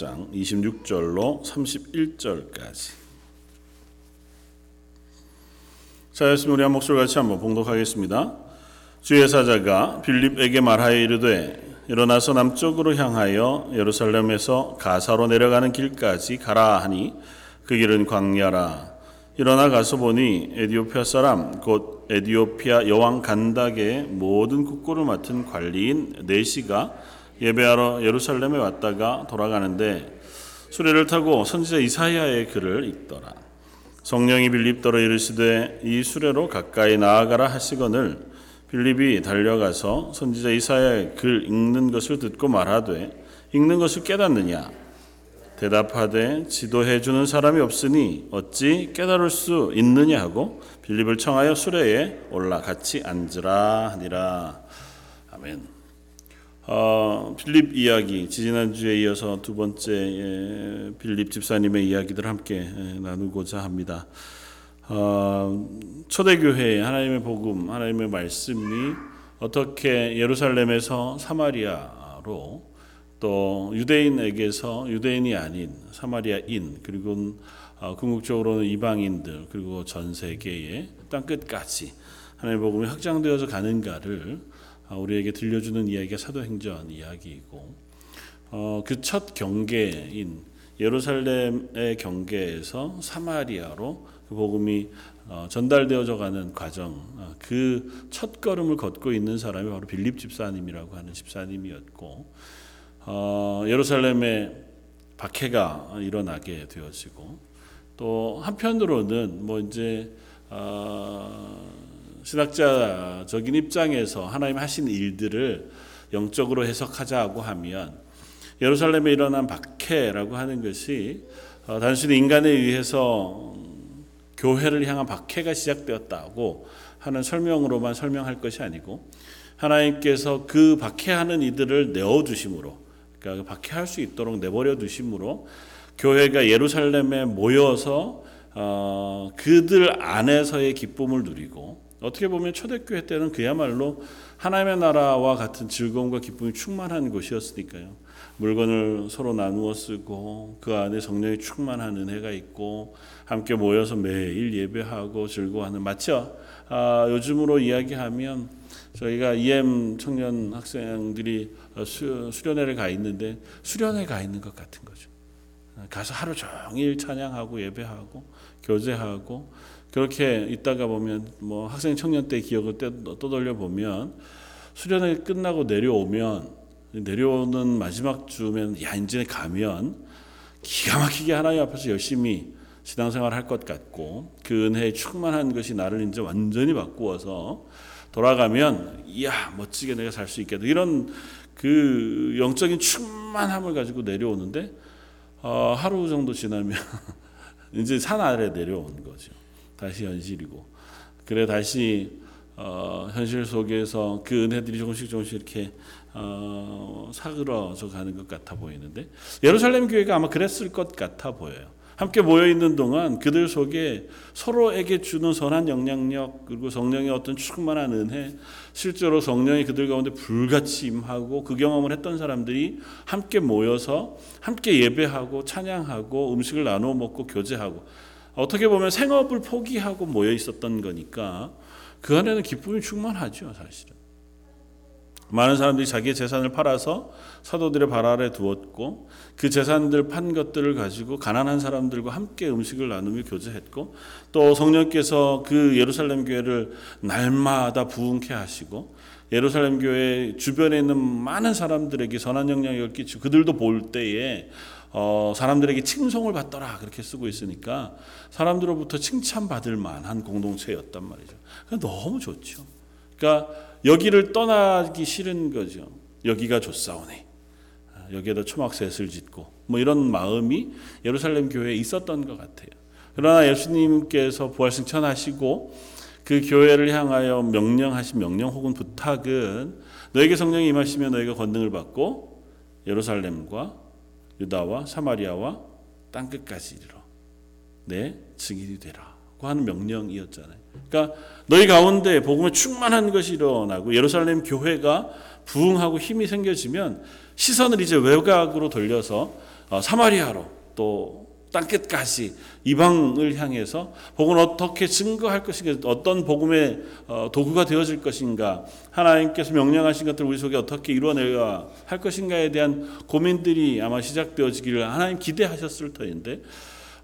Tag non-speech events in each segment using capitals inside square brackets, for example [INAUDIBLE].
8장 26절로 31절까지. 자, 였으면 우리 한 목소리 같이 한번 봉독하겠습니다. 주의 사자가 빌립에게 말하여 이르되 일어나서 남쪽으로 향하여 예루살렘에서 가사로 내려가는 길까지 가라 하니 그 길은 광야라. 일어나 가서 보니 에디오피아 사람 곧 에디오피아 여왕 간닥의 모든 국고를 맡은 관리인 네시가 예배하러 예루살렘에 왔다가 돌아가는데 수레를 타고 선지자 이사야의 글을 읽더라. 성령이 빌립더러 이르시되 이 수레로 가까이 나아가라 하시거늘 빌립이 달려가서 선지자 이사야의 글 읽는 것을 듣고 말하되 읽는 것을 깨닫느냐 대답하되 지도해 주는 사람이 없으니 어찌 깨달을 수 있느냐 하고 빌립을 청하여 수레에 올라 같이 앉으라 하니라 아멘. 어, 빌립 이야기 지지난주에 이어서 두 번째 예, 빌립 집사님의 이야기들 함께 예, 나누고자 합니다. 어, 초대교회 하나님의 복음 하나님의 말씀이 어떻게 예루살렘에서 사마리아로 또 유대인에게서 유대인이 아닌 사마리아인 그리고 어, 궁극적으로는 이방인들 그리고 전 세계의 땅 끝까지 하나님의 복음이 확장되어서 가는가를 어, 우리에게 들려주는 이야기가 사도행전 이야기이고 어, 그 첫 경계인 예루살렘의 경계에서 사마리아로 그 복음이 어, 전달되어져 가는 과정 그첫 걸음을 걷고 있는 사람이 바로 빌립 집사님이라고 하는 집사님이었고 예루살렘에 박해가 일어나게 되어지고 또 한편으로는 뭐 이제 신학자적인 입장에서 하나님 하신 일들을 영적으로 해석하자고 하면 예루살렘에 일어난 박해라고 하는 것이 어, 단순히 인간에 의해서 교회를 향한 박해가 시작되었다고 하는 설명으로만 설명할 것이 아니고 하나님께서 그 박해하는 이들을 내어 주심으로 그러니까 그 박해할 수 있도록 내버려 두심으로 교회가 예루살렘에 모여서 어, 그들 안에서의 기쁨을 누리고 어떻게 보면 초대교회 때는 그야말로 하나님의 나라와 같은 즐거움과 기쁨이 충만한 곳이었으니까요. 물건을 서로 나누어 쓰고 그 안에 성령이 충만한 은혜가 있고 함께 모여서 매일 예배하고 즐거워하는 마치 아, 요즘으로 이야기하면 저희가 EM 청년 학생들이 수, 수련회를 가 있는데 수련회 가 있는 것 같은 거죠. 가서 하루 종일 찬양하고 예배하고 교제하고 그렇게 있다가 보면 뭐 학생 청년 때 기억을 떠돌려 보면 수련회 끝나고 내려오면 내려오는 마지막 주면 야 이제 가면 기가 막히게 하나님 앞에서 열심히 신앙생활 할 것 같고 그 은혜에 충만한 것이 나를 이제 완전히 바꾸어서 돌아가면 이야 멋지게 내가 살 수 있겠다 이런 그 영적인 충만함을 가지고 내려오는데 어, 하루 정도 지나면 [LAUGHS] 이제 산 아래 내려온 거죠. 다시 현실이고 그래 다시 어, 현실 속에서 그 은혜들이 조금씩 조금씩 이렇게 어, 사그러져 가는 것 같아 보이는데 예루살렘 교회가 아마 그랬을 것 같아 보여요. 함께 모여 있는 동안 그들 속에 서로에게 주는 선한 영향력 그리고 성령의 어떤 충만한 은혜 실제로 성령이 그들 가운데 불같이 임하고 그 경험을 했던 사람들이 함께 모여서 함께 예배하고 찬양하고 음식을 나누어 먹고 교제하고 어떻게 보면 생업을 포기하고 모여 있었던 거니까 그 안에는 기쁨이 충만하죠, 사실은. 많은 사람들이 자기의 재산을 팔아서 사도들의 발 아래 두었고 그 재산들 판 것들을 가지고 가난한 사람들과 함께 음식을 나누며 교제했고 또 성령께서 그 예루살렘 교회를 날마다 부흥케 하시고 예루살렘 교회 주변에 있는 많은 사람들에게 선한 영향을 끼치고 그들도 볼 때에 어, 사람들에게 칭송을 받더라 그렇게 쓰고 있으니까 사람들로부터 칭찬받을 만한 공동체였단 말이죠. 너무 좋죠. 그러니까 여기를 떠나기 싫은 거죠. 여기가 좋사오네. 여기에다 초막셋을 짓고 뭐 이런 마음이 예루살렘 교회에 있었던 것 같아요. 그러나 예수님께서 부활승천하시고 그 교회를 향하여 명령하신 명령 혹은 부탁은 너에게 성령이 임하시면 너희가 권능을 받고 예루살렘과 유다와 사마리아와 땅 끝까지 이르러 내 증인이 되라고 하는 명령이었잖아요. 그러니까 너희 가운데 복음에 충만한 것이 일어나고 예루살렘 교회가 부흥하고 힘이 생겨지면 시선을 이제 외곽으로 돌려서 어, 사마리아로 또 땅끝까지 이방을 향해서 복음을 어떻게 증거할 것인가 어떤 복음의 어, 도구가 되어질 것인가 하나님께서 명령하신 것들 우리 속에 어떻게 이루어내야 할 것인가에 대한 고민들이 아마 시작되어지기를 하나님 기대하셨을 터인데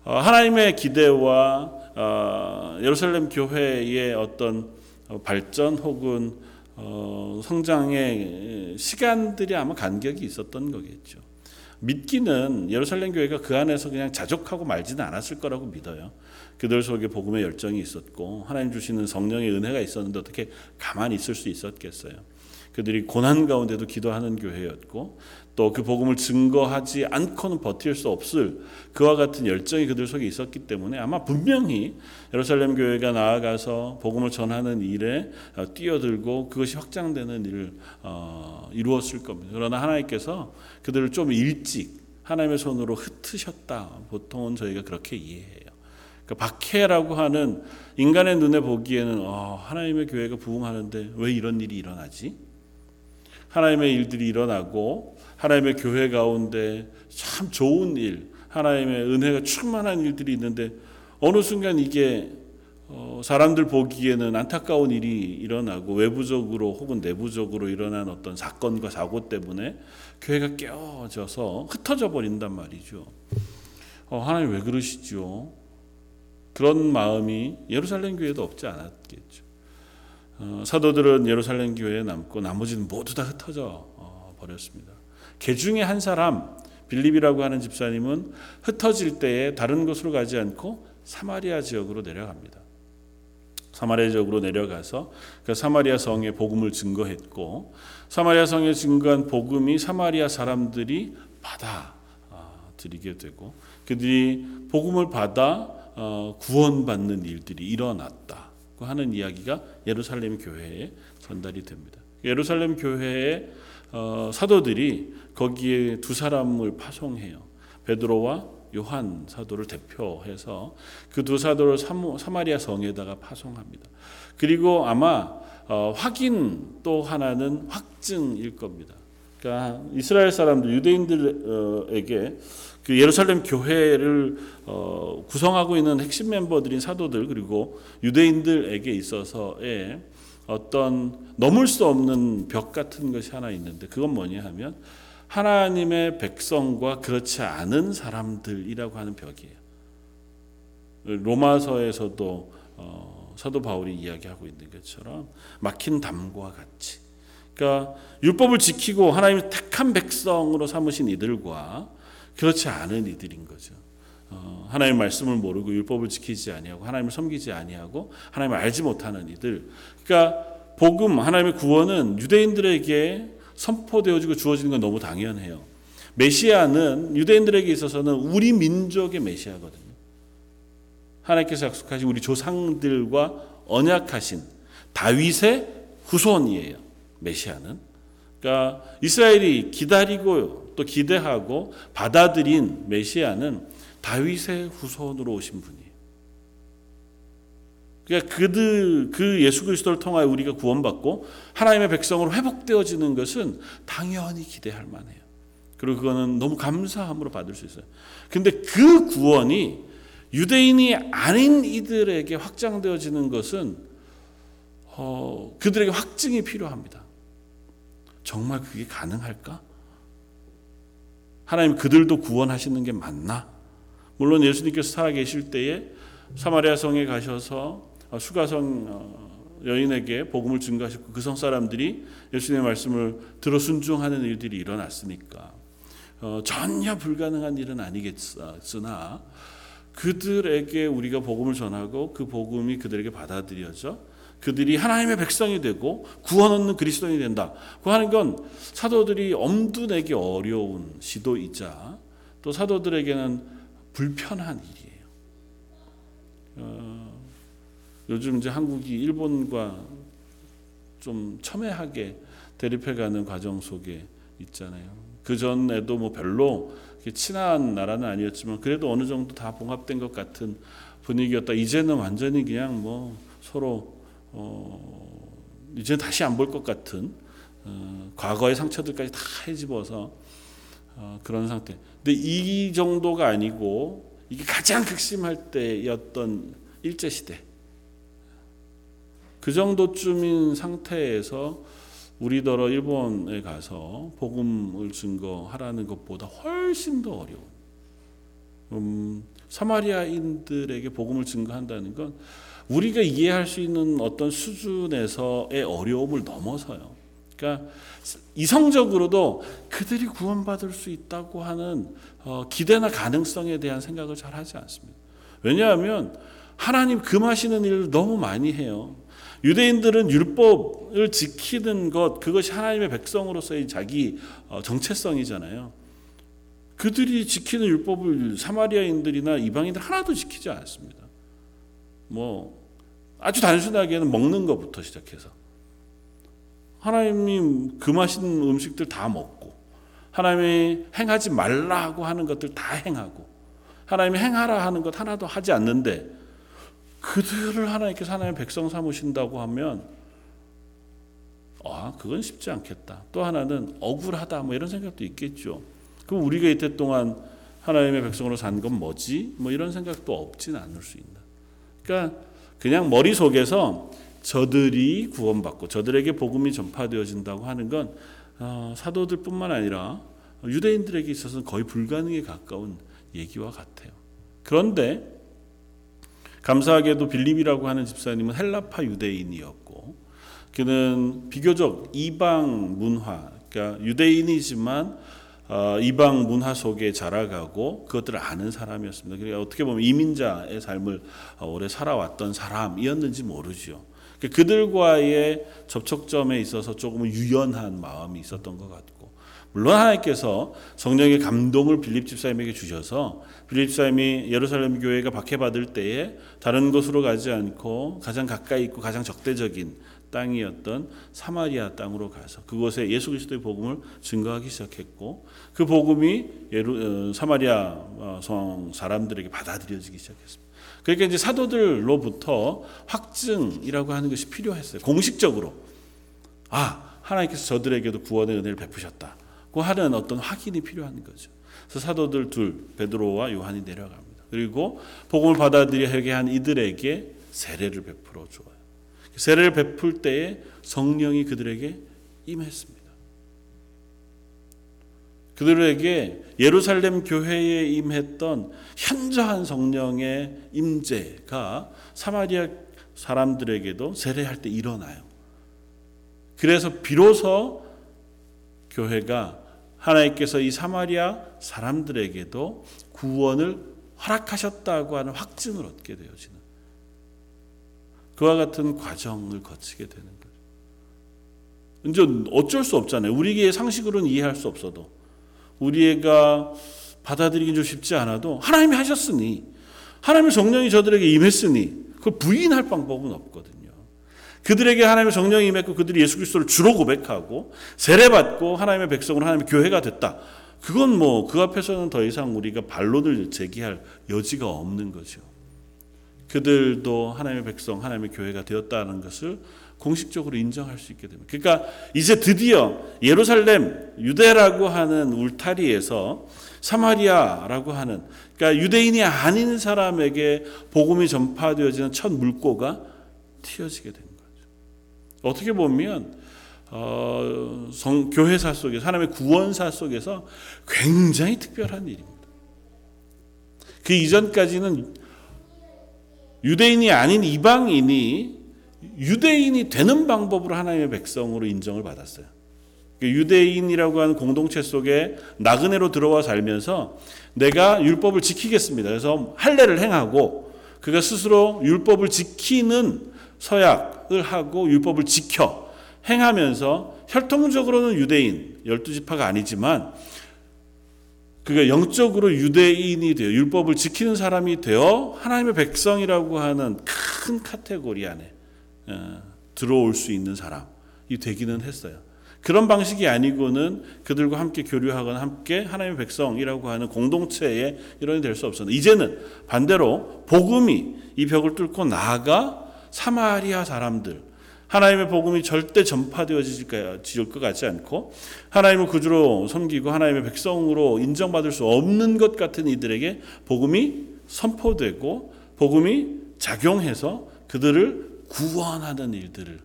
어, 하나님의 기대와 어, 예루살렘 교회의 어떤 발전 혹은 성장의 시간들이 아마 간격이 있었던 거겠죠. 믿기는 예루살렘 교회가 그 안에서 그냥 자족하고 말지는 않았을 거라고 믿어요. 그들 속에 복음의 열정이 있었고 하나님 주시는 성령의 은혜가 있었는데 어떻게 가만히 있을 수 있었겠어요. 그들이 고난 가운데도 기도하는 교회였고 또 그 복음을 증거하지 않고는 버틸 수 없을 그와 같은 열정이 그들 속에 있었기 때문에 아마 분명히 예루살렘 교회가 나아가서 복음을 전하는 일에 어, 뛰어들고 그것이 확장되는 일을 어, 이루었을 겁니다. 그러나 하나님께서 그들을 좀 일찍 하나님의 손으로 흩으셨다. 보통은 저희가 그렇게 이해해요. 그러니까 박해라고 하는 인간의 눈에 보기에는 어, 하나님의 교회가 부흥하는데 왜 이런 일이 일어나지? 하나님의 일들이 일어나고 하나님의 교회 가운데 참 좋은 일, 하나님의 은혜가 충만한 일들이 있는데 어느 순간 이게 어, 사람들 보기에는 안타까운 일이 일어나고 외부적으로 혹은 내부적으로 일어난 어떤 사건과 사고 때문에 교회가 깨어져서 흩어져 버린단 말이죠. 어, 하나님 왜 그러시죠? 그런 마음이 예루살렘 교회도 없지 않았겠죠. 어, 사도들은 예루살렘 교회에 남고 나머지는 모두 다 흩어져 어, 버렸습니다. 개 중에 한 사람 빌립이라고 하는 집사님은 흩어질 때에 다른 곳으로 가지 않고 사마리아 지역으로 내려갑니다. 사마리아 지역으로 내려가서 그 사마리아 성에 복음을 증거했고 사마리아 성에 증거한 복음이 사마리아 사람들이 받아 들이게 되고 그들이 복음을 받아 어, 구원받는 일들이 일어났다고 하는 이야기가 예루살렘 교회에 전달이 됩니다. 예루살렘 교회의 어, 사도들이 거기에 두 사람을 파송해요. 베드로와 요한 사도를 대표해서 그 두 사도를 사마리아 성에다가 파송합니다. 그리고 아마 어, 확인 또 하나는 확증일 겁니다. 그러니까 이스라엘 사람들 유대인들에게 그 예루살렘 교회를 어, 구성하고 있는 핵심 멤버들인 사도들 그리고 유대인들에게 있어서의 어떤 넘을 수 없는 벽 같은 것이 하나 있는데 그건 뭐냐 하면 하나님의 백성과 그렇지 않은 사람들이라고 하는 벽이에요. 로마서에서도 어, 사도 바울이 이야기하고 있는 것처럼 막힌 담과 같이. 그러니까 율법을 지키고 하나님의 택한 백성으로 삼으신 이들과 그렇지 않은 이들인 거죠. 어, 하나님의 말씀을 모르고 율법을 지키지 아니하고 하나님을 섬기지 아니하고 하나님을 알지 못하는 이들. 그러니까 복음 하나님의 구원은 유대인들에게 선포되어지고 주어지는 건 너무 당연해요. 메시아는 유대인들에게 있어서는 우리 민족의 메시아거든요. 하나님께서 약속하신 우리 조상들과 언약하신 다윗의 후손이에요. 메시아는. 그러니까 이스라엘이 기다리고 또 기대하고 받아들인 메시아는 다윗의 후손으로 오신 분이에요. 그러니까 그들 그 예수 그리스도를 통하여 우리가 구원받고 하나님의 백성으로 회복되어지는 것은 당연히 기대할 만해요. 그리고 그거는 너무 감사함으로 받을 수 있어요. 근데 그 구원이 유대인이 아닌 이들에게 확장되어지는 것은 어, 그들에게 확증이 필요합니다. 정말 그게 가능할까? 하나님 그들도 구원하시는 게 맞나? 물론 예수님께서 살아계실 때에 사마리아 성에 가셔서 어, 수가성 어, 여인에게 복음을 증거하셨고 그 성 사람들이 예수님의 말씀을 들어 순종하는 일들이 일어났으니까 어, 전혀 불가능한 일은 아니겠으나 그들에게 우리가 복음을 전하고 그 복음이 그들에게 받아들여져 그들이 하나님의 백성이 되고 구원 얻는 그리스도인이 된다. 그 하는 건 사도들이 엄두 내기 어려운 시도이자 또 사도들에게는 불편한 일이에요. 어, 요즘 이제 한국이 일본과 좀 첨예하게 대립해가는 과정 속에 있잖아요. 그 전에도 뭐 별로 친한 나라는 아니었지만 그래도 어느 정도 다 봉합된 것 같은 분위기였다. 이제는 완전히 그냥 뭐 서로 어, 이제 다시 안 볼 것 같은 어, 과거의 상처들까지 다 헤집어서 어, 그런 상태. 근데 이 정도가 아니고 이게 가장 극심할 때였던 일제 시대. 그 정도쯤인 상태에서 우리더러 일본에 가서 복음을 증거하라는 것보다 훨씬 더 어려운. 음, 사마리아인들에게 복음을 증거한다는 건 우리가 이해할 수 있는 어떤 수준에서의 어려움을 넘어서요. 그러니까 이성적으로도 그들이 구원받을 수 있다고 하는 어, 기대나 가능성에 대한 생각을 잘 하지 않습니다. 왜냐하면 하나님 금하시는 일을 너무 많이 해요. 유대인들은 율법을 지키는 것 그것이 하나님의 백성으로서의 자기 어, 정체성이잖아요. 그들이 지키는 율법을 사마리아인들이나 이방인들 하나도 지키지 않습니다. 뭐 아주 단순하게는 먹는 것부터 시작해서 하나님이 금하신 음식들 다 먹고 하나님이 행하지 말라고 하는 것들 다 행하고 하나님이 행하라 하는 것 하나도 하지 않는데 그들을 하나님께서 하나님의 백성 삼으신다고 하면 아 그건 쉽지 않겠다. 또 하나는 억울하다 뭐 이런 생각도 있겠죠. 그럼 우리가 이때 동안 하나님의 백성으로 산 건 뭐지? 뭐 이런 생각도 없진 않을 수 있다. 그러니까 그냥 머릿속에서 저들이 구원받고 저들에게 복음이 전파되어진다고 하는 건 어, 사도들뿐만 아니라 유대인들에게 있어서는 거의 불가능에 가까운 얘기와 같아요. 그런데 감사하게도 빌립이라고 하는 집사님은 헬라파 유대인이었고 그는 비교적 이방 문화, 그러니까 유대인이지만 어, 이방 문화 속에 자라가고 그것들을 아는 사람이었습니다. 그러니까 어떻게 보면 이민자의 삶을 어, 오래 살아왔던 사람이었는지 모르죠. 그러니까 그들과의 접촉점에 있어서 조금 유연한 마음이 있었던 것 같고 물론 하나님께서 성령의 감동을 빌립 집사님에게 주셔서 빌립 집사님이 예루살렘 교회가 박해받을 때에 다른 곳으로 가지 않고 가장 가까이 있고 가장 적대적인 땅이었던 사마리아 땅으로 가서 그곳에 예수 그리스도의 복음을 증거하기 시작했고 그 복음이 예루, 어, 사마리아 어, 성 사람들에게 받아들여지기 시작했습니다. 그러니까 이제 사도들로부터 확증이라고 하는 것이 필요했어요. 공식적으로 아 하나님께서 저들에게도 구원의 은혜를 베푸셨다고 하는 어떤 확인이 필요한 거죠. 그래서 사도들 둘 베드로와 요한이 내려갑니다. 그리고 복음을 받아들여야 한 이들에게 세례를 베풀어 주어요. 세례를 베풀 때에 성령이 그들에게 임했습니다. 그들에게 예루살렘 교회에 임했던 현저한 성령의 임재가 사마리아 사람들에게도 세례할 때 일어나요. 그래서 비로소 교회가 하나님께서 이 사마리아 사람들에게도 구원을 허락하셨다고 하는 확증을 얻게 되어지는 그와 같은 과정을 거치게 되는 거죠. 이제 어쩔 수 없잖아요. 우리의 상식으로는 이해할 수 없어도 우리가 받아들이긴 좀 쉽지 않아도 하나님이 하셨으니 하나님의 성령이 저들에게 임했으니 그걸 부인할 방법은 없거든요. 그들에게 하나님의 성령이 임했고 그들이 예수 그리스도를 주로 고백하고 세례받고 하나님의 백성으로 하나님의 교회가 됐다. 그건 뭐 그 앞에서는 더 이상 우리가 반론을 제기할 여지가 없는 거죠. 그들도 하나님의 백성, 하나님의 교회가 되었다는 것을 공식적으로 인정할 수 있게 됩니다. 그러니까 이제 드디어 예루살렘 유대라고 하는 울타리에서 사마리아라고 하는 그러니까 유대인이 아닌 사람에게 복음이 전파되어지는 첫 물꼬가 튀어지게 된 거죠. 어떻게 보면 어, 성, 교회사 속에서 하나님의 구원사 속에서 굉장히 특별한 일입니다. 그 이전까지는 유대인이 아닌 이방인이 유대인이 되는 방법으로 하나님의 백성으로 인정을 받았어요. 유대인이라고 하는 공동체 속에 나그네로 들어와 살면서 내가 율법을 지키겠습니다. 그래서 할례를 행하고 그가 스스로 율법을 지키는 서약을 하고 율법을 지켜 행하면서 혈통적으로는 유대인 열두 지파가 아니지만 그가 영적으로 유대인이 되어 율법을 지키는 사람이 되어 하나님의 백성이라고 하는 큰 카테고리 안에 어, 들어올 수 있는 사람이 되기는 했어요. 그런 방식이 아니고는 그들과 함께 교류하거나 함께 하나님의 백성이라고 하는 공동체의 일원이 될 수 없었는데 이제는 반대로 복음이 이 벽을 뚫고 나아가 사마리아 사람들 하나님의 복음이 절대 전파되어질 것 같지 않고 하나님을 구주로 섬기고 하나님의 백성으로 인정받을 수 없는 것 같은 이들에게 복음이 선포되고 복음이 작용해서 그들을 구원하는 일들을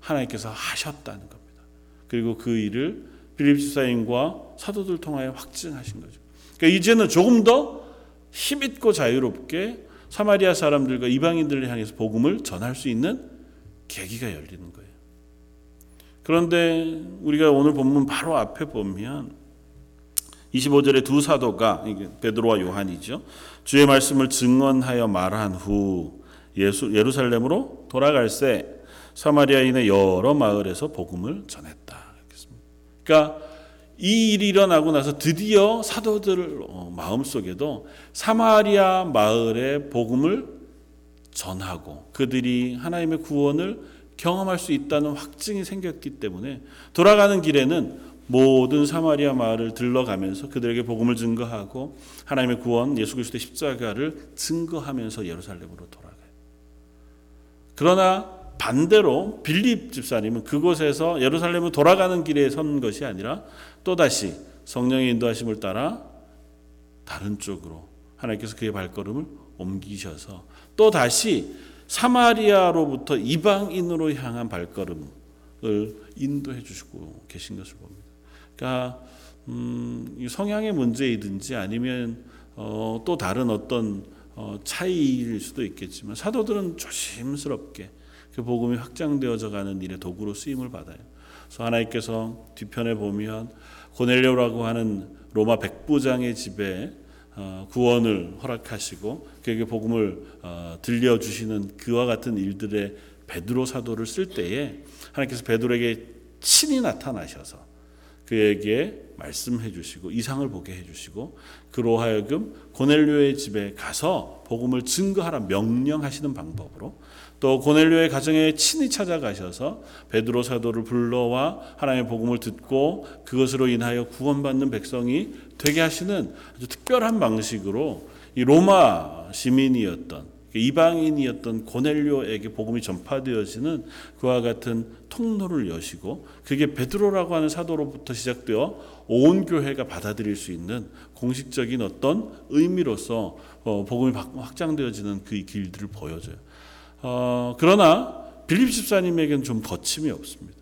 하나님께서 하셨다는 겁니다. 그리고 그 일을 빌립 지사님과 사도들 통하여 확증하신 거죠. 그러니까 이제는 조금 더 힘있고 자유롭게 사마리아 사람들과 이방인들을 향해서 복음을 전할 수 있는 계기가 열리는 거예요. 그런데 우리가 오늘 본문 바로 앞에 보면 25절에 두 사도가 베드로와 요한이죠. 주의 말씀을 증언하여 말한 후 예수, 예루살렘으로 돌아갈새 사마리아인의 여러 마을에서 복음을 전했다. 그러니까 이 일이 일어나고 나서 드디어 사도들 어, 마음속에도 사마리아 마을의 복음을 전하고 그들이 하나님의 구원을 경험할 수 있다는 확증이 생겼기 때문에 돌아가는 길에는 모든 사마리아 마을을 들러가면서 그들에게 복음을 증거하고 하나님의 구원 예수 그리스도의 십자가를 증거하면서 예루살렘으로 돌아가요. 그러나 반대로 빌립 집사님은 그곳에서 예루살렘으로 돌아가는 길에 선 것이 아니라 또다시 성령의 인도하심을 따라 다른 쪽으로 하나님께서 그의 발걸음을 옮기셔서 또 다시 사마리아로부터 이방인으로 향한 발걸음을 인도해 주시고 계신 것을 봅니다. 그러니까 음, 성향의 문제이든지 아니면 어, 또 다른 어떤 어, 차이일 수도 있겠지만 사도들은 조심스럽게 그 복음이 확장되어져 가는 일의 도구로 쓰임을 받아요. 그래서 하나님께서 뒤편에 보면 고넬료라고 하는 로마 백부장의 집에 어, 구원을 허락하시고 그에게 복음을 어, 들려 주시는 그와 같은 일들의 베드로 사도를 쓸 때에 하나님께서 베드로에게 친히 나타나셔서 그에게 말씀해 주시고 이상을 보게 해 주시고 그로 하여금 고넬료의 집에 가서 복음을 증거하라 명령하시는 방법으로 또 고넬료의 가정에 친히 찾아가셔서 베드로 사도를 불러와 하나님의 복음을 듣고 그것으로 인하여 구원받는 백성이 되게 하시는 아주 특별한 방식으로 이 로마 시민이었던 이방인이었던 고넬료에게 복음이 전파되어지는 그와 같은 통로를 여시고 그게 베드로라고 하는 사도로부터 시작되어 온 교회가 받아들일 수 있는 공식적인 어떤 의미로서 어, 복음이 확장되어지는 그 길들을 보여줘요. 어, 그러나 빌립 집사님에게는 좀 거침이 없습니다.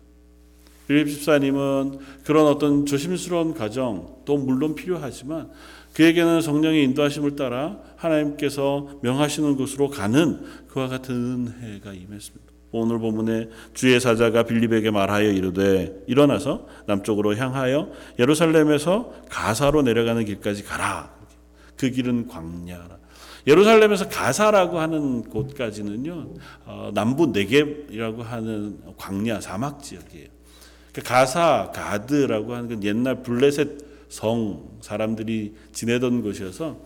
빌립 집사님은 그런 어떤 조심스러운 과정도 물론 필요하지만 그에게는 성령의 인도하심을 따라 하나님께서 명하시는 곳으로 가는 그와 같은 은혜가 임했습니다. 오늘 본문에 주의 사자가 빌립에게 말하여 이르되 일어나서 남쪽으로 향하여 예루살렘에서 가사로 내려가는 길까지 가라. 그 길은 광야라. 예루살렘에서 가사라고 하는 곳까지는요 어, 남부 네겝이라고 하는 광야 사막 지역이에요. 그러니까 가사 가드라고 하는 건 옛날 블레셋 성 사람들이 지내던 곳이어서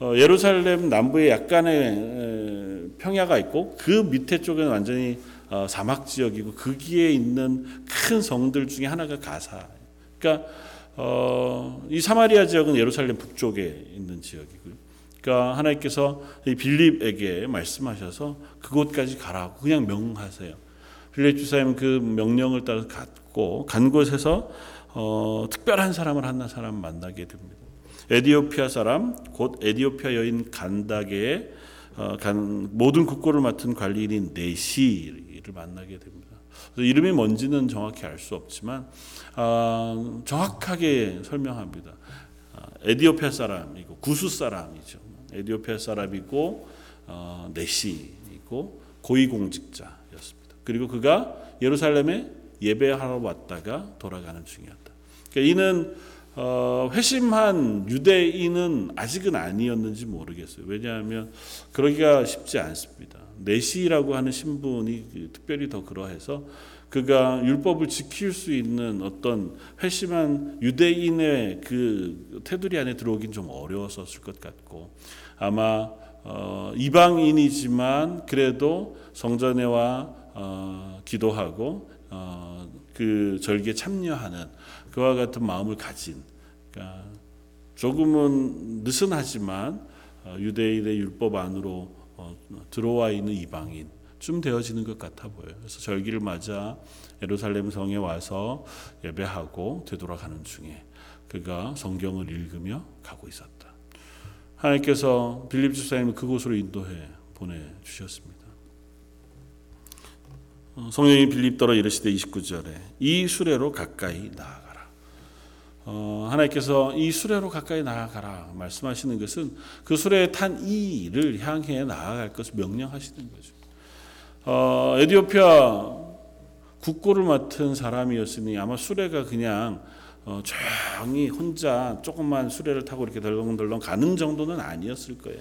어, 예루살렘 남부에 약간의 평야가 있고 그 밑에 쪽은 완전히 어, 사막 지역이고 거기에 있는 큰 성들 중에 하나가 가사. 그러니까 어, 이 사마리아 지역은 예루살렘 북쪽에 있는 지역이고요. 그러니까 하나님께서 이 빌립에게 말씀하셔서 그곳까지 가라고 그냥 명하세요. 빌립 주사님 그 명령을 따라 갔고 간 곳에서 어, 특별한 사람을 하나 사람 만나게 됩니다. 에디오피아 사람 곧 에디오피아 여인 간다게의 어, 간, 모든 국고를 맡은 관리인인 네시를 만나게 됩니다. 이름이 뭔지는 정확히 알 수 없지만 어, 정확하게 설명합니다. 어, 에디오피아 사람이고 구수 사람이죠. 에디오피아 사람이고 어, 네시이고 고위공직자였습니다. 그리고 그가 예루살렘에 예배하러 왔다가 돌아가는 중이었다. 그러니까 이는 어, 회심한 유대인은 아직은 아니었는지 모르겠어요. 왜냐하면 그러기가 쉽지 않습니다. 내시라고 하는 신분이 특별히 더 그러해서 그가 율법을 지킬 수 있는 어떤 회심한 유대인의 그 테두리 안에 들어오긴 좀 어려웠었을 것 같고 아마 어, 이방인이지만 그래도 성전에 와 어, 기도하고 어, 그 절기에 참여하는 그와 같은 마음을 가진 그러니까 조금은 느슨하지만 어, 유대인의 율법 안으로 어, 들어와 있는 이방인 좀 되어지는 것 같아 보여요. 그래서 절기를 맞아 예루살렘 성에 와서 예배하고 되돌아가는 중에 그가 성경을 읽으며 가고 있었다. 하나님께서 빌립 집사님을 그곳으로 인도해 보내 주셨습니다. 어, 성령이 빌립더러 이르시되 29절에 이 수레로 가까이 나아가라. 어, 하나님께서 이 수레로 가까이 나아가라 말씀하시는 것은 그 수레에 탄 이를 향해 나아갈 것을 명령하시는 거죠. 어, 에디오피아 국고를 맡은 사람이었으니 아마 수레가 그냥 어, 조용히 혼자 조금만 수레를 타고 이렇게 덜렁덜렁 가는 정도는 아니었을 거예요.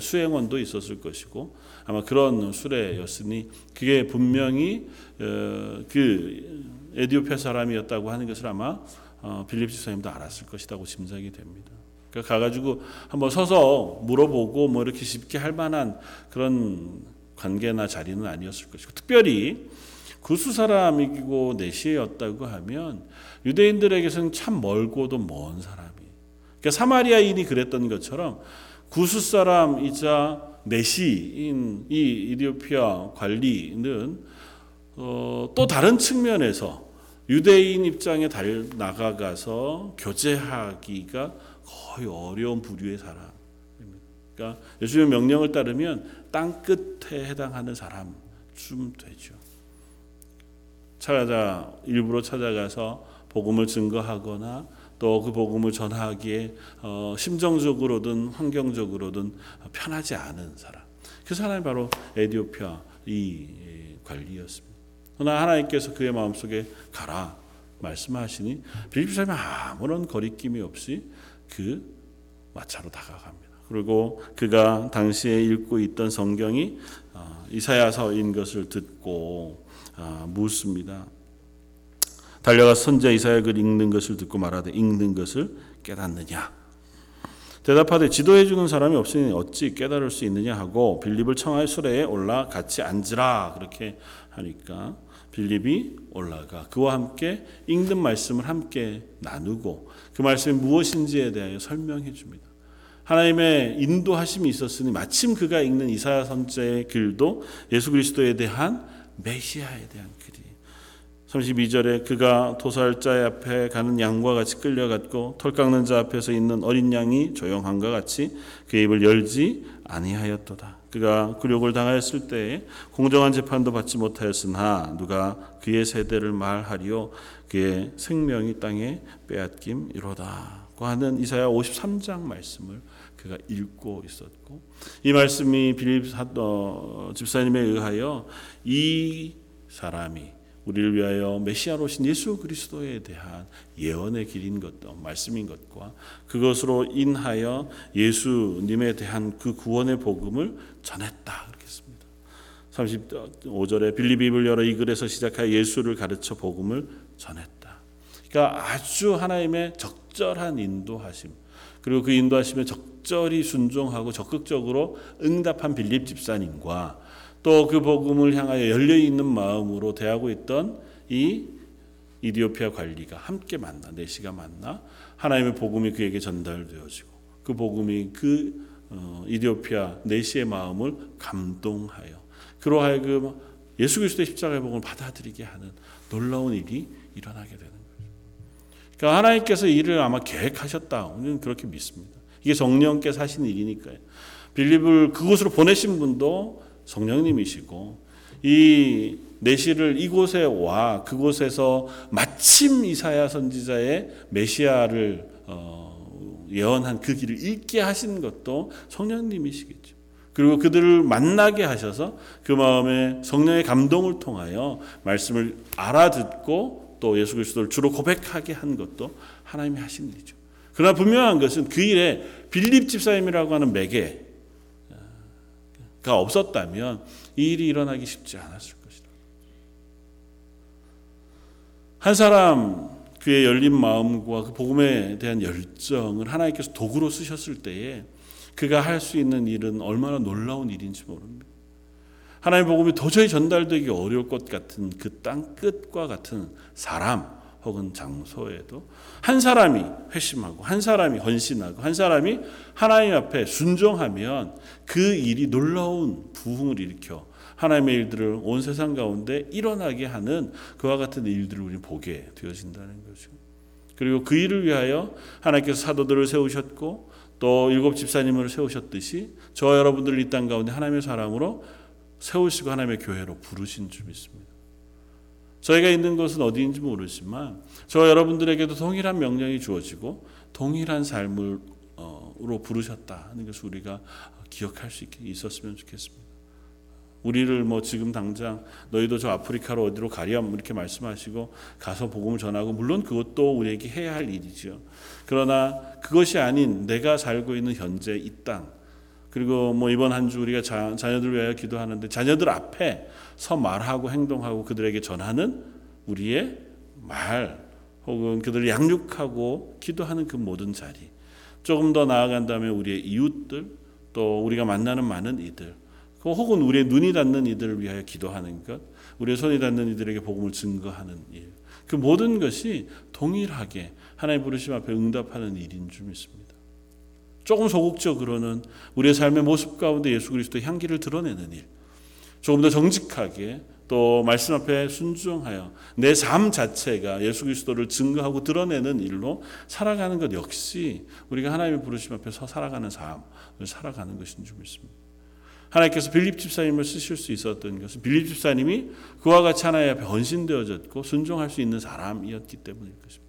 수행원도 있었을 것이고 아마 그런 수레였으니 그게 분명히 어, 그 에디오피아 사람이었다고 하는 것을 아마 어, 빌립 집사님도 알았을 것이라고 짐작이 됩니다. 그러니까 가가지고 한번 서서 물어보고 뭐 이렇게 쉽게 할 만한 그런 관계나 자리는 아니었을 것이고 특별히 구수 사람이고 내시였다고 하면 유대인들에게서는 참 멀고도 먼 사람이. 그러니까 사마리아인이 그랬던 것처럼 구수 사람이자 내시인 이 이디오피아 관리는 어, 또 다른 측면에서 유대인 입장에 달 나가가서 교제하기가 거의 어려운 부류의 사람. 그러니까 예수님의 명령을 따르면 땅 끝에 해당하는 사람쯤 되죠. 찾아 일부러 찾아가서 복음을 증거하거나 또 그 복음을 전하기에 어, 심정적으로든 환경적으로든 편하지 않은 사람. 그 사람이 바로 에디오피아 이 관리였습니다. 그러나 하나님께서 그의 마음속에 가라 말씀하시니 빌립 사람이 아무런 거리낌이 없이 그 마차로 다가갑니다. 그리고 그가 당시에 읽고 있던 성경이 어, 이사야서인 것을 듣고 어, 묻습니다. 달려가 선자 이사야 글 읽는 것을 듣고 말하되 읽는 것을 깨닫느냐 대답하되 지도해 주는 사람이 없으니 어찌 깨달을 수 있느냐 하고 빌립을 청하여 수레에 올라 같이 앉으라 그렇게 하니까 빌립이 올라가 그와 함께 읽는 말씀을 함께 나누고 그 말씀이 무엇인지에 대하여 설명해 줍니다. 하나님의 인도하심이 있었으니 마침 그가 읽는 이사야 선자의 글도 예수 그리스도에 대한 메시아에 대한 글이. 32절에 그가 도살자 앞에 가는 양과 같이 끌려갔고 털 깎는 자 앞에서 있는 어린 양이 조용함과 같이 그 입을 열지 아니하였도다. 그가 굴욕을 당하였을 때에 공정한 재판도 받지 못하였으나 누가 그의 세대를 말하리요? 그의 생명이 땅에 빼앗김이로다고 하는 이사야 53장 말씀을 그가 읽고 있었고 이 말씀이 빌립 어, 집사님에 의하여 이 사람이 우리를 위하여 메시아로 오신 예수 그리스도에 대한 예언의 길인 것도 말씀인 것과 그것으로 인하여 예수님에 대한 그 구원의 복음을 전했다 그렇겠습니다. 35절에 빌립 입을 열어 이 글에서 시작하여 예수를 가르쳐 복음을 전했다. 그러니까 아주 하나님의 적절한 인도하심 그리고 그 인도하심에 적절히 순종하고 적극적으로 응답한 빌립 집사님과 또 그 복음을 향하여 열려 있는 마음으로 대하고 있던 이 이디오피아 관리가 함께 만나 네시가 만나 하나님의 복음이 그에게 전달되어지고 그 복음이 그 어, 이디오피아 네시의 마음을 감동하여 그러하여금 예수 그리스도의 십자가의 복음을 받아들이게 하는 놀라운 일이 일어나게 되는. 그러니까 하나님께서 이를 아마 계획하셨다. 우리는 그렇게 믿습니다. 이게 성령께서 하신 일이니까요. 빌립을 그곳으로 보내신 분도 성령님이시고 이 내시를 이곳에 와 그곳에서 마침 이사야 선지자의 메시아를 어, 예언한 그 길을 읽게 하신 것도 성령님이시겠죠. 그리고 그들을 만나게 하셔서 그 마음에 성령의 감동을 통하여 말씀을 알아듣고 또 예수 그리스도를 주로 고백하게 한 것도 하나님이 하신 일이죠. 그러나 분명한 것은 그 일에 빌립 집사님이라고 하는 매개 가 없었다면 이 일이 일어나기 쉽지 않았을 것이다. 한 사람 그의 열린 마음과 그 복음에 대한 열정을 하나님께서 도구로 쓰셨을 때에 그가 할 수 있는 일은 얼마나 놀라운 일인지 모릅니다. 하나님의 복음이 도저히 전달되기 어려울 것 같은 그 땅 끝과 같은 사람 혹은 장소에도 한 사람이 회심하고 한 사람이 헌신하고 한 사람이 하나님 앞에 순종하면 그 일이 놀라운 부흥을 일으켜 하나님의 일들을 온 세상 가운데 일어나게 하는 그와 같은 일들을 우리 보게 되어진다는 거죠. 그리고 그 일을 위하여 하나님께서 사도들을 세우셨고 또 일곱 집사님을 세우셨듯이 저 여러분들을 이 땅 가운데 하나님의 사람으로 세우시고 하나님의 교회로 부르신 줄 믿습니다. 저희가 있는 곳은 어디인지 모르지만 저 여러분들에게도 동일한 명령이 주어지고 동일한 삶으로 부르셨다 하는 것을 우리가 기억할 수 있게 있었으면 좋겠습니다. 우리를 뭐 지금 당장 너희도 저 아프리카로 어디로 가렴 이렇게 말씀하시고 가서 복음을 전하고 물론 그것도 우리에게 해야 할 일이죠. 그러나 그것이 아닌 내가 살고 있는 현재 이 땅 그리고 뭐 이번 한 주 우리가 자, 자녀들 위하여 기도하는데 자녀들 앞에 서 말하고 행동하고 그들에게 전하는 우리의 말 혹은 그들을 양육하고 기도하는 그 모든 자리 조금 더 나아간다면 우리의 이웃들 또 우리가 만나는 많은 이들 그 혹은 우리의 눈이 닿는 이들을 위하여 기도하는 것 우리의 손이 닿는 이들에게 복음을 증거하는 일 그 모든 것이 동일하게 하나님 부르심 앞에 응답하는 일인 줄 믿습니다. 조금 소극적으로는 우리의 삶의 모습 가운데 예수 그리스도의 향기를 드러내는 일, 조금 더 정직하게 또 말씀 앞에 순종하여 내 삶 자체가 예수 그리스도를 증거하고 드러내는 일로 살아가는 것 역시 우리가 하나님의 부르심 앞에 서 살아가는 삶을 살아가는 것인 줄 믿습니다. 하나님께서 빌립 집사님을 쓰실 수 있었던 것은 빌립 집사님이 그와 같이 하나님 앞에 헌신되어졌고 순종할 수 있는 사람이었기 때문일 것입니다.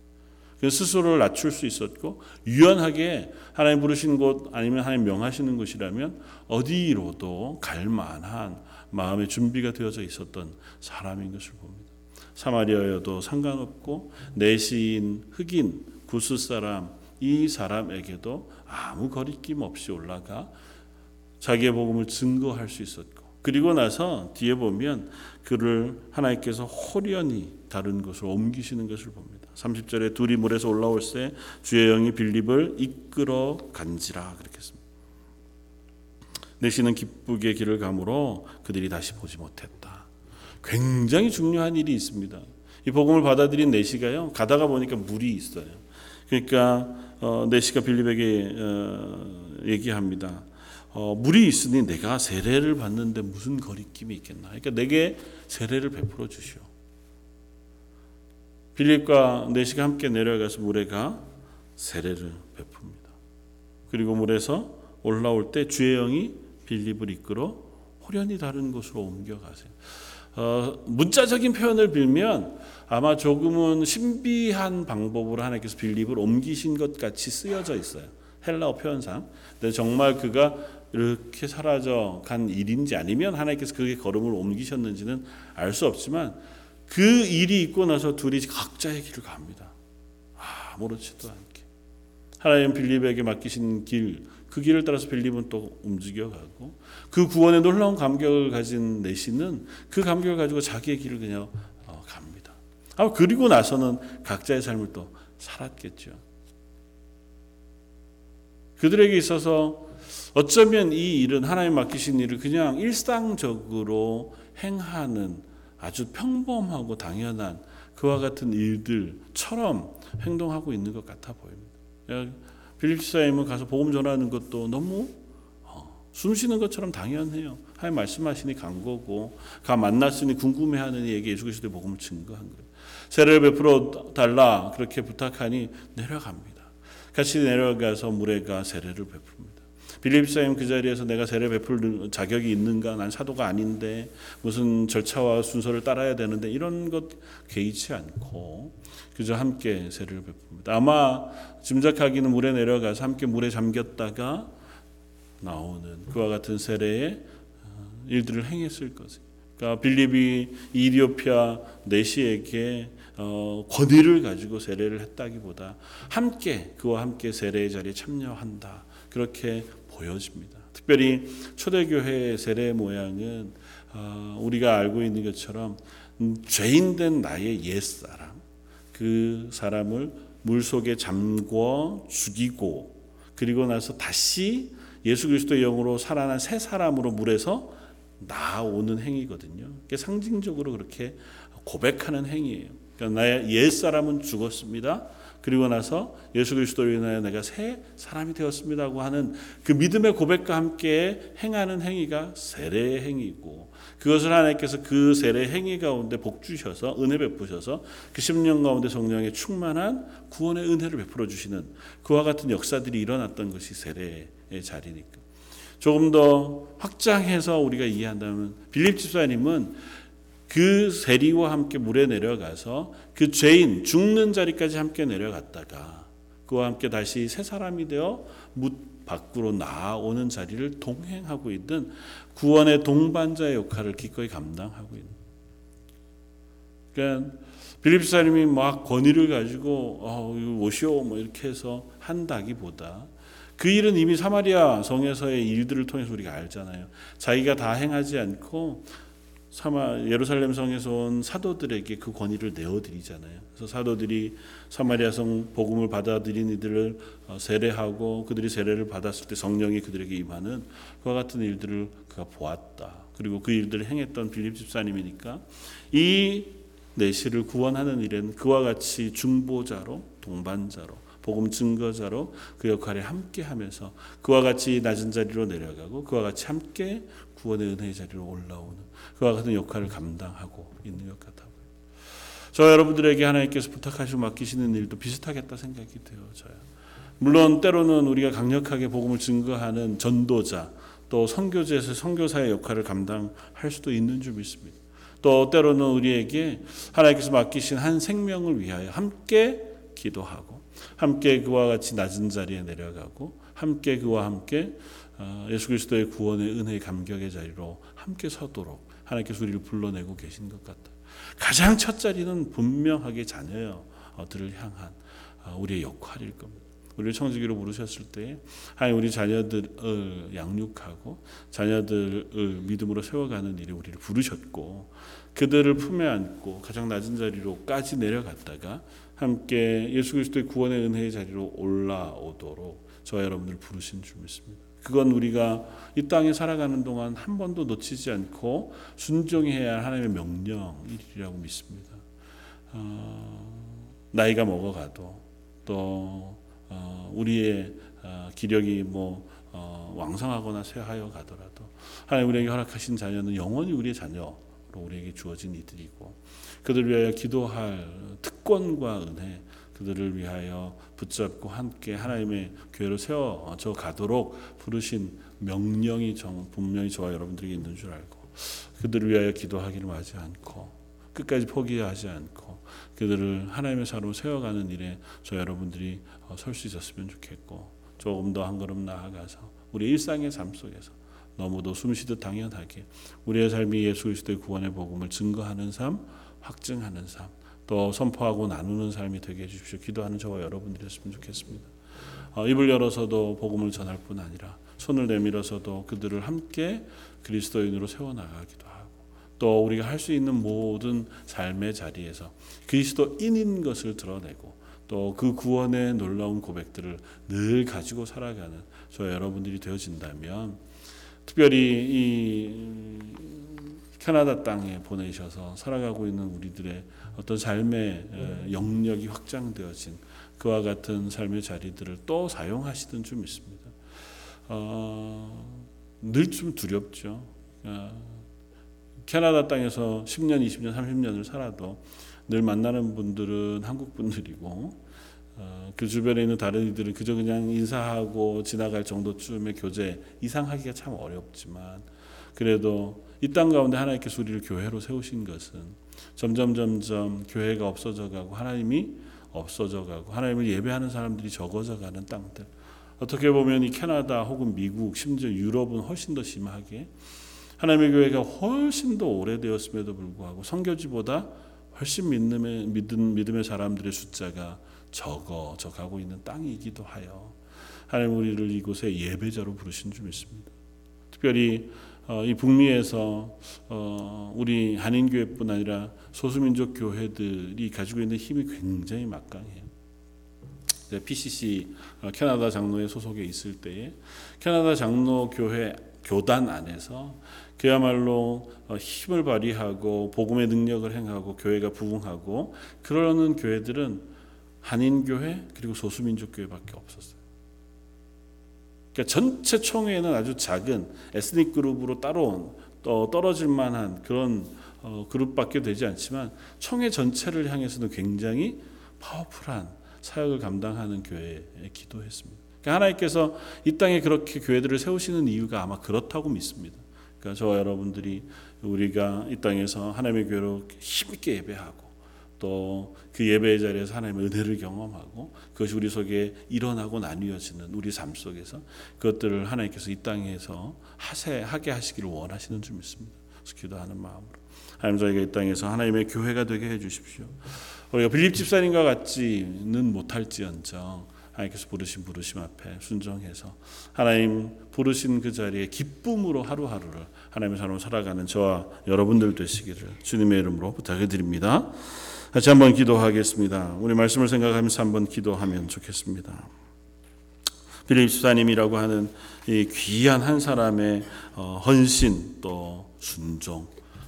그 스스로를 낮출 수 있었고 유연하게 하나님 부르신 곳 아니면 하나님 명하시는 곳이라면 어디로도 갈 만한 마음의 준비가 되어져 있었던 사람인 것을 봅니다. 사마리아여도 상관없고 내시인 흑인 구스 사람 이 사람에게도 아무 거리낌 없이 올라가 자기의 복음을 증거할 수 있었고 그리고 나서 뒤에 보면 그를 하나님께서 호련히 다른 곳으로 옮기시는 것을 봅니다. 30절에 둘이 물에서 올라올 때 주의 영이 빌립을 이끌어 간지라 그렇게 습니다 내시는 기쁘게 길을 가므로 그들이 다시 보지 못했다. 굉장히 중요한 일이 있습니다. 이 복음을 받아들인 내시가요 가다가 보니까 물이 있어요. 그러니까 어, 내시가 빌립에게 어, 얘기합니다. 어, 물이 있으니 내가 세례를 받는데 무슨 거리낌이 있겠나? 그러니까 내게 세례를 베풀어 주시오. 빌립과 내시가 함께 내려가서 물에가 세례를 베풉니다. 그리고 물에서 올라올 때 주의 영이 빌립을 이끌어 호련히 다른 곳으로 옮겨가세요. 어, 문자적인 표현을 빌면 아마 조금은 신비한 방법으로 하나님께서 빌립을 옮기신 것 같이 쓰여져 있어요. 헬라어 표현상. 근데 정말 그가 이렇게 사라져 간 일인지 아니면 하나님께서 그게 걸음을 옮기셨는지는 알 수 없지만 그 일이 있고 나서 둘이 각자의 길을 갑니다. 아무렇지도 않게. 하나님 빌립에게 맡기신 길, 그 길을 따라서 빌립은 또 움직여가고 그 구원에 놀라운 감격을 가진 내시는 그 감격을 가지고 자기의 길을 그냥 어, 갑니다. 아 그리고 나서는 각자의 삶을 또 살았겠죠. 그들에게 있어서 어쩌면 이 일은 하나님 맡기신 일을 그냥 일상적으로 행하는 아주 평범하고 당연한 그와 같은 일들처럼 행동하고 있는 것 같아 보입니다. 빌립사임은 가서 복음 전하는 것도 너무 어, 숨 쉬는 것처럼 당연해요. 하나님 말씀하시니 간 거고 가 만났으니 궁금해하는 이에게 예수 그리스도의 복음을 증거한 거예요. 세례를 베풀어 달라 그렇게 부탁하니 내려갑니다. 같이 내려가서 물에가 세례를 베풉니다. 빌립사임 그 자리에서 내가 세례 베풀 자격이 있는가? 난 사도가 아닌데 무슨 절차와 순서를 따라야 되는데 이런 것 개의치 않고 그저 함께 세례를 베풉니다. 아마 짐작하기는 물에 내려가서 함께 물에 잠겼다가 나오는 그와 같은 세례의 어, 일들을 행했을 것이. 그러니까 빌립이 이디오피아 내시에게 어, 권위를 가지고 세례를 했다기보다 함께 그와 함께 세례의 자리에 참여한다 그렇게 보여집니다. 특별히 초대교회의 세례 모양은 어, 우리가 알고 있는 것처럼 죄인된 나의 옛 사람 그 사람을 물 속에 잠궈 죽이고 그리고 나서 다시 예수 그리스도의 영으로 살아난 새 사람으로 물에서 나오는 행위거든요. 상징적으로 그렇게 고백하는 행위예요. 그러니까 나의 옛 사람은 죽었습니다. 그리고 나서 예수 그리스도로 인하여 내가 새 사람이 되었습니다고 하는 그 믿음의 고백과 함께 행하는 행위가 세례의 행위고 그것을 하나님께서 그 세례 행위 가운데 복 주셔서 은혜 베푸셔서 그 10년 가운데 성령의 충만한 구원의 은혜를 베풀어 주시는 그와 같은 역사들이 일어났던 것이 세례의 자리니까. 조금 더 확장해서 우리가 이해한다면 빌립 집사님은 그 세리와 함께 물에 내려가서 그 죄인 죽는 자리까지 함께 내려갔다가 그와 함께 다시 새 사람이 되어 묻 밖으로 나아오는 자리를 동행하고 있는 구원의 동반자의 역할을 기꺼이 감당하고 있는. 그러니까 빌립사님이 막 권위를 가지고 어, 오시오 뭐 이렇게 해서 한다기보다 그 일은 이미 사마리아 성에서의 일들을 통해서 우리가 알잖아요. 자기가 다 행하지 않고 사마 예루살렘 성에서 온 사도들에게 그 권위를 내어 드리잖아요. 그래서 사도들이 사마리아 성 복음을 받아들인 이들을 어, 세례하고 그들이 세례를 받았을 때 성령이 그들에게 임하는 그와 같은 일들을 그가 보았다. 그리고 그 일들을 행했던 빌립 집사님이니까 이 내시를 구원하는 일은 그와 같이 중보자로 동반자로 복음 증거자로 그 역할에 함께 하면서 그와 같이 낮은 자리로 내려가고 그와 같이 함께 구원의 은혜의 자리로 올라오는 그와 같은 역할을 감당하고 있는 것 같아 보여요. 저 여러분들에게 하나님께서 부탁하시고 맡기시는 일도 비슷하겠다 생각이 되어져요. 물론 때로는 우리가 강력하게 복음을 증거하는 전도자 또 선교제에서 선교사의 역할을 감당할 수도 있는 줄 믿습니다. 또 때로는 우리에게 하나님께서 맡기신 한 생명을 위하여 함께 기도하고 함께 그와 같이 낮은 자리에 내려가고 함께 그와 함께 어, 예수 그리스도의 구원의 은혜의 감격의 자리로 함께 서도록 하나님께서 우리를 불러내고 계신 것 같다. 가장 첫 자리는 분명하게 자녀들을 향한 어, 우리의 역할일 겁니다. 우리를 청지기로 부르셨을 때 하나님 우리 자녀들을 양육하고 자녀들을 믿음으로 세워가는 일에 우리를 부르셨고 그들을 품에 안고 가장 낮은 자리로까지 내려갔다가 함께 예수 그리스도의 구원의 은혜의 자리로 올라오도록 저와 여러분들 부르신 줄 믿습니다. 그건 우리가 이 땅에 살아가는 동안 한 번도 놓치지 않고 순종해야 할 하나님의 명령이라고 믿습니다. 어, 나이가 먹어가도 또 어, 우리의 어, 기력이 뭐 어, 왕성하거나 쇠하여 가더라도 하나님 우리에게 허락하신 자녀는 영원히 우리의 자녀로 우리에게 주어진 이들이고 그들을 위하여 기도할 특권과 은혜 그들을 위하여 붙잡고 함께 하나님의 교회로 세워져 가도록 부르신 명령이 정, 분명히 저와 여러분들에게 있는 줄 알고 그들을 위하여 기도하기를 하지 않고 끝까지 포기하지 않고 그들을 하나님의 사로 세워가는 일에 저 여러분들이 어, 설수 있었으면 좋겠고 조금 더 한 걸음 나아가서 우리 일상의 삶 속에서 너무도 숨쉬듯 당연하게 우리의 삶이 예수 그리스도의 구원의 복음을 증거하는 삶, 확증하는 삶, 또 선포하고 나누는 삶이 되게 해주십시오. 기도하는 저와 여러분들이었으면 좋겠습니다. 어, 입을 열어서도 복음을 전할 뿐 아니라 손을 내밀어서도 그들을 함께 그리스도인으로 세워나가기도 하고 또 우리가 할 수 있는 모든 삶의 자리에서 그리스도인인 것을 드러내고 또 그 구원의 놀라운 고백들을 늘 가지고 살아가는 저 여러분들이 되어진다면 특별히 이 캐나다 땅에 보내셔서 살아가고 있는 우리들의 어떤 삶의 영역이 확장되어진 그와 같은 삶의 자리들을 또 사용하시던 줄 믿습니다. 어, 늘 좀 두렵죠. 어, 캐나다 땅에서 10년, 20년, 30년을 살아도 늘 만나는 분들은 한국 분들이고 어, 그 주변에 있는 다른 이들은 그저 그냥 인사하고 지나갈 정도쯤의 교제 이상하기가 참 어렵지만 그래도 이 땅 가운데 하나님께서 우리를 교회로 세우신 것은 점점 점점 교회가 없어져 가고 하나님이 없어져 가고 하나님을 예배하는 사람들이 적어져 가는 땅들. 어떻게 보면 이 캐나다 혹은 미국 심지어 유럽은 훨씬 더 심하게 하나님의 교회가 훨씬 더 오래되었음에도 불구하고 성교지보다 훨씬 믿음의 믿음, 믿음의 사람들의 숫자가 적어져 가고 있는 땅이기도 하여 하나님 우리를 이곳에 예배자로 부르신 줄 믿습니다. 특별히 어, 이 북미에서 어, 우리 한인교회뿐 아니라 소수민족 교회들이 가지고 있는 힘이 굉장히 막강해요. PCC 어, 캐나다 장로회 소속에 있을 때에 캐나다 장로 교회 교단 안에서 그야말로 힘을 발휘하고 복음의 능력을 행하고 교회가 부흥하고 그러는 교회들은 한인 교회 그리고 소수민족 교회밖에 없었어요. 그러니까 전체 총회는 아주 작은 에스닉 그룹으로 따로 또 떨어질 만한 그런 어, 그룹밖에 되지 않지만 총회 전체를 향해서는 굉장히 파워풀한 사역을 감당하는 교회에 기도했습니다. 그러니까 하나님께서 이 땅에 그렇게 교회들을 세우시는 이유가 아마 그렇다고 믿습니다. 그러니까 저와 여러분들이 우리가 이 땅에서 하나님의 교회로 힘있게 예배하고 또 그 예배의 자리에서 하나님의 은혜를 경험하고 그것이 우리 속에 일어나고 나뉘어지는 우리 삶 속에서 그것들을 하나님께서 이 땅에서 하세 하게 하시기를 원하시는 줄 믿습니다. 기도하는 마음으로 하나님 저희가 이 땅에서 하나님의 교회가 되게 해 주십시오. 우리가 빌립 집사님과 같지는 못할지언정 하나님께서 부르신 부르심 앞에 순종해서 하나님 부르신 그 자리에 기쁨으로 하루하루를 하나님의 사람으로 살아가는 저와 여러분들 되시기를 주님의 이름으로 부탁해 드립니다. 같이 한번 기도하겠습니다. 우리 말씀을 생각하면서 한번 기도하면 좋겠습니다. 빌립 집사님이라고 하는 이 귀한 한 사람의 어, 헌신 또 순종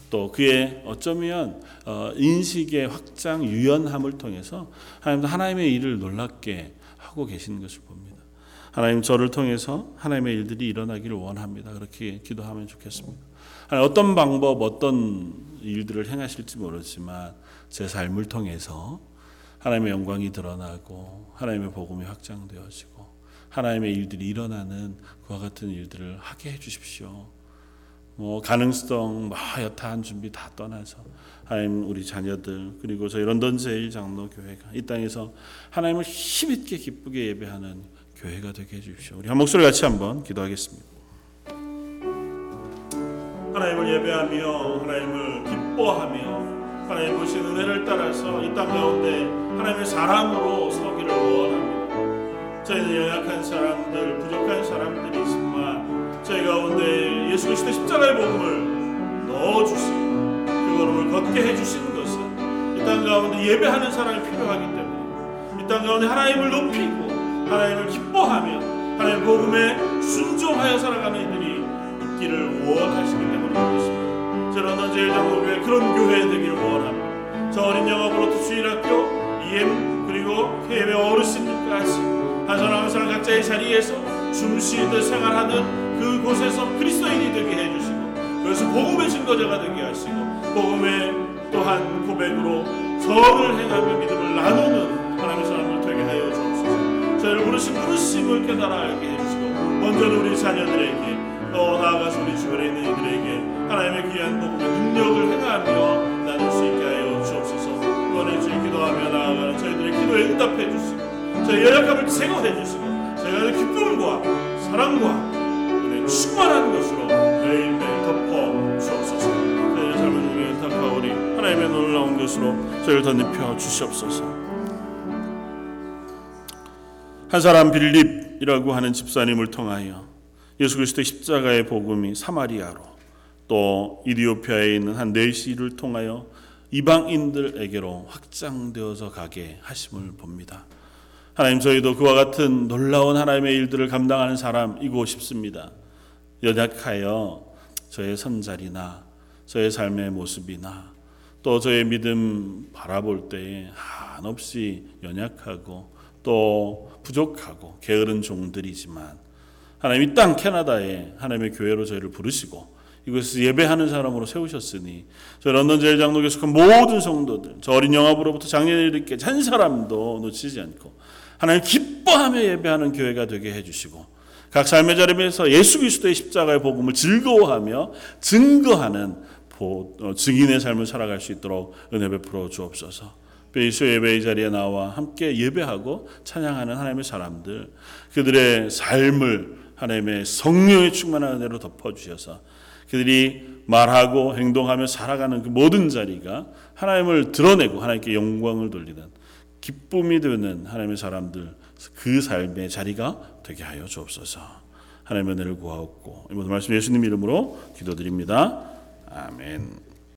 또 그의 어쩌면 어, 인식의 확장 유연함을 통해서 하나님 하나님의 일을 놀랍게 하고 계시는 것을 봅니다. 하나님 저를 통해서 하나님의 일들이 일어나기를 원합니다. 그렇게 기도하면 좋겠습니다. 어떤 방법 어떤 일들을 행하실지 모르지만 제 삶을 통해서 하나님의 영광이 드러나고 하나님의 복음이 확장되어지고 하나님의 일들이 일어나는 그와 같은 일들을 하게 해 주십시오. 뭐 가능성, 뭐 여타한 준비 다 떠나서 하나님 우리 자녀들 그리고 저희 런던 제일 장로 교회가 이 땅에서 하나님을 힘 있게 기쁘게 예배하는 교회가 되게 해주십시오. 우리 한 목소리 같이 한번 기도하겠습니다. 하나님을 예배하며 하나님을 기뻐하며 하나님 보신 은혜를 따라서 이 땅 가운데 하나님의 사람으로 서기를 원합니다. 저희는 연약한 사람들, 부족한 사람들이지만 저희 가운데 예수 그리스도 십자가의 복음을 넣어주시고 그 걸음을 걷게 해주시는 것은 이 땅 가운데 예배하는 사람이 필요하기 때문에 이 땅 가운데 하나님을 높이고 하나님을 기뻐하며 하나님 복음에 순종하여 살아가는 이들이 있기를 원하시기 때문에 그렇습니다. 저 런던 제일 장로교회 그런 교회 되기를 원합니다. 저 어린 영어부터 주일학교, EM 그리고 KM의 어르신들까지 한 사람 각자의 자리에서 중시들 생활하는 그곳에서 그리스도인이 되게 해주시고 그래서 복음의 증거자가 되게 하시고 복음의 또한 고백으로 선을 행하며 믿음을 나누는 하나님의 사람을 되게 하여 주옵소서 저희를 부르신 부르심을 깨달아 알게 해주시고 먼저는 우리 자녀들에게 또 나아가서 우리 주변에 있는 이들에게 하나님의 귀한 복음의 능력을 행하며 나눌 수 있게 하여 주옵소서. 이번에 주의 기도하며 나아가는 저희들의 기도에 응답해 주시고 저희 연약함을 제거해 주시고 저희가 기쁨과 사랑과 은혜 충만한 것으로 매일매일 덮어 주옵소서. 저희의 삶을 중에 탁하오리 하나님의 놀라운 것으로 저희를 덧입혀 주시옵소서. 한 사람 빌립이라고 하는 집사님을 통하여 예수 그리스도의 십자가의 복음이 사마리아로 또 이디오피아에 있는 한 내시를 통하여 이방인들에게로 확장되어서 가게 하심을 봅니다. 하나님 저희도 그와 같은 놀라운 하나님의 일들을 감당하는 사람이고 싶습니다. 연약하여 저의 선자리나 저의 삶의 모습이나 또 저의 믿음 바라볼 때에 한없이 연약하고 또 부족하고 게으른 종들이지만 하나님 이 땅 캐나다에 하나님의 교회로 저희를 부르시고 이곳에서 예배하는 사람으로 세우셨으니 저 런던 제일 장로교에 속한 모든 성도들 저 어린 영화부로부터 작년에 이렇게 한 사람도 놓치지 않고 하나님 기뻐하며 예배하는 교회가 되게 해주시고 각 삶의 자리에서 예수 그리스도의 십자가의 복음을 즐거워하며 증거하는 보, 어, 증인의 삶을 살아갈 수 있도록 은혜 베풀어 주옵소서. 베이스 예배의 자리에 나와 함께 예배하고 찬양하는 하나님의 사람들 그들의 삶을 하나님의 성령의 충만한 은혜로 덮어 주셔서 그들이 말하고 행동하며 살아가는 그 모든 자리가 하나님을 드러내고 하나님께 영광을 돌리는 기쁨이 되는 하나님의 사람들 그 삶의 자리가 되게 하여 주옵소서. 하나님의 은혜를 구하옵고 이 모든 말씀 예수님 이름으로 기도드립니다. 아멘.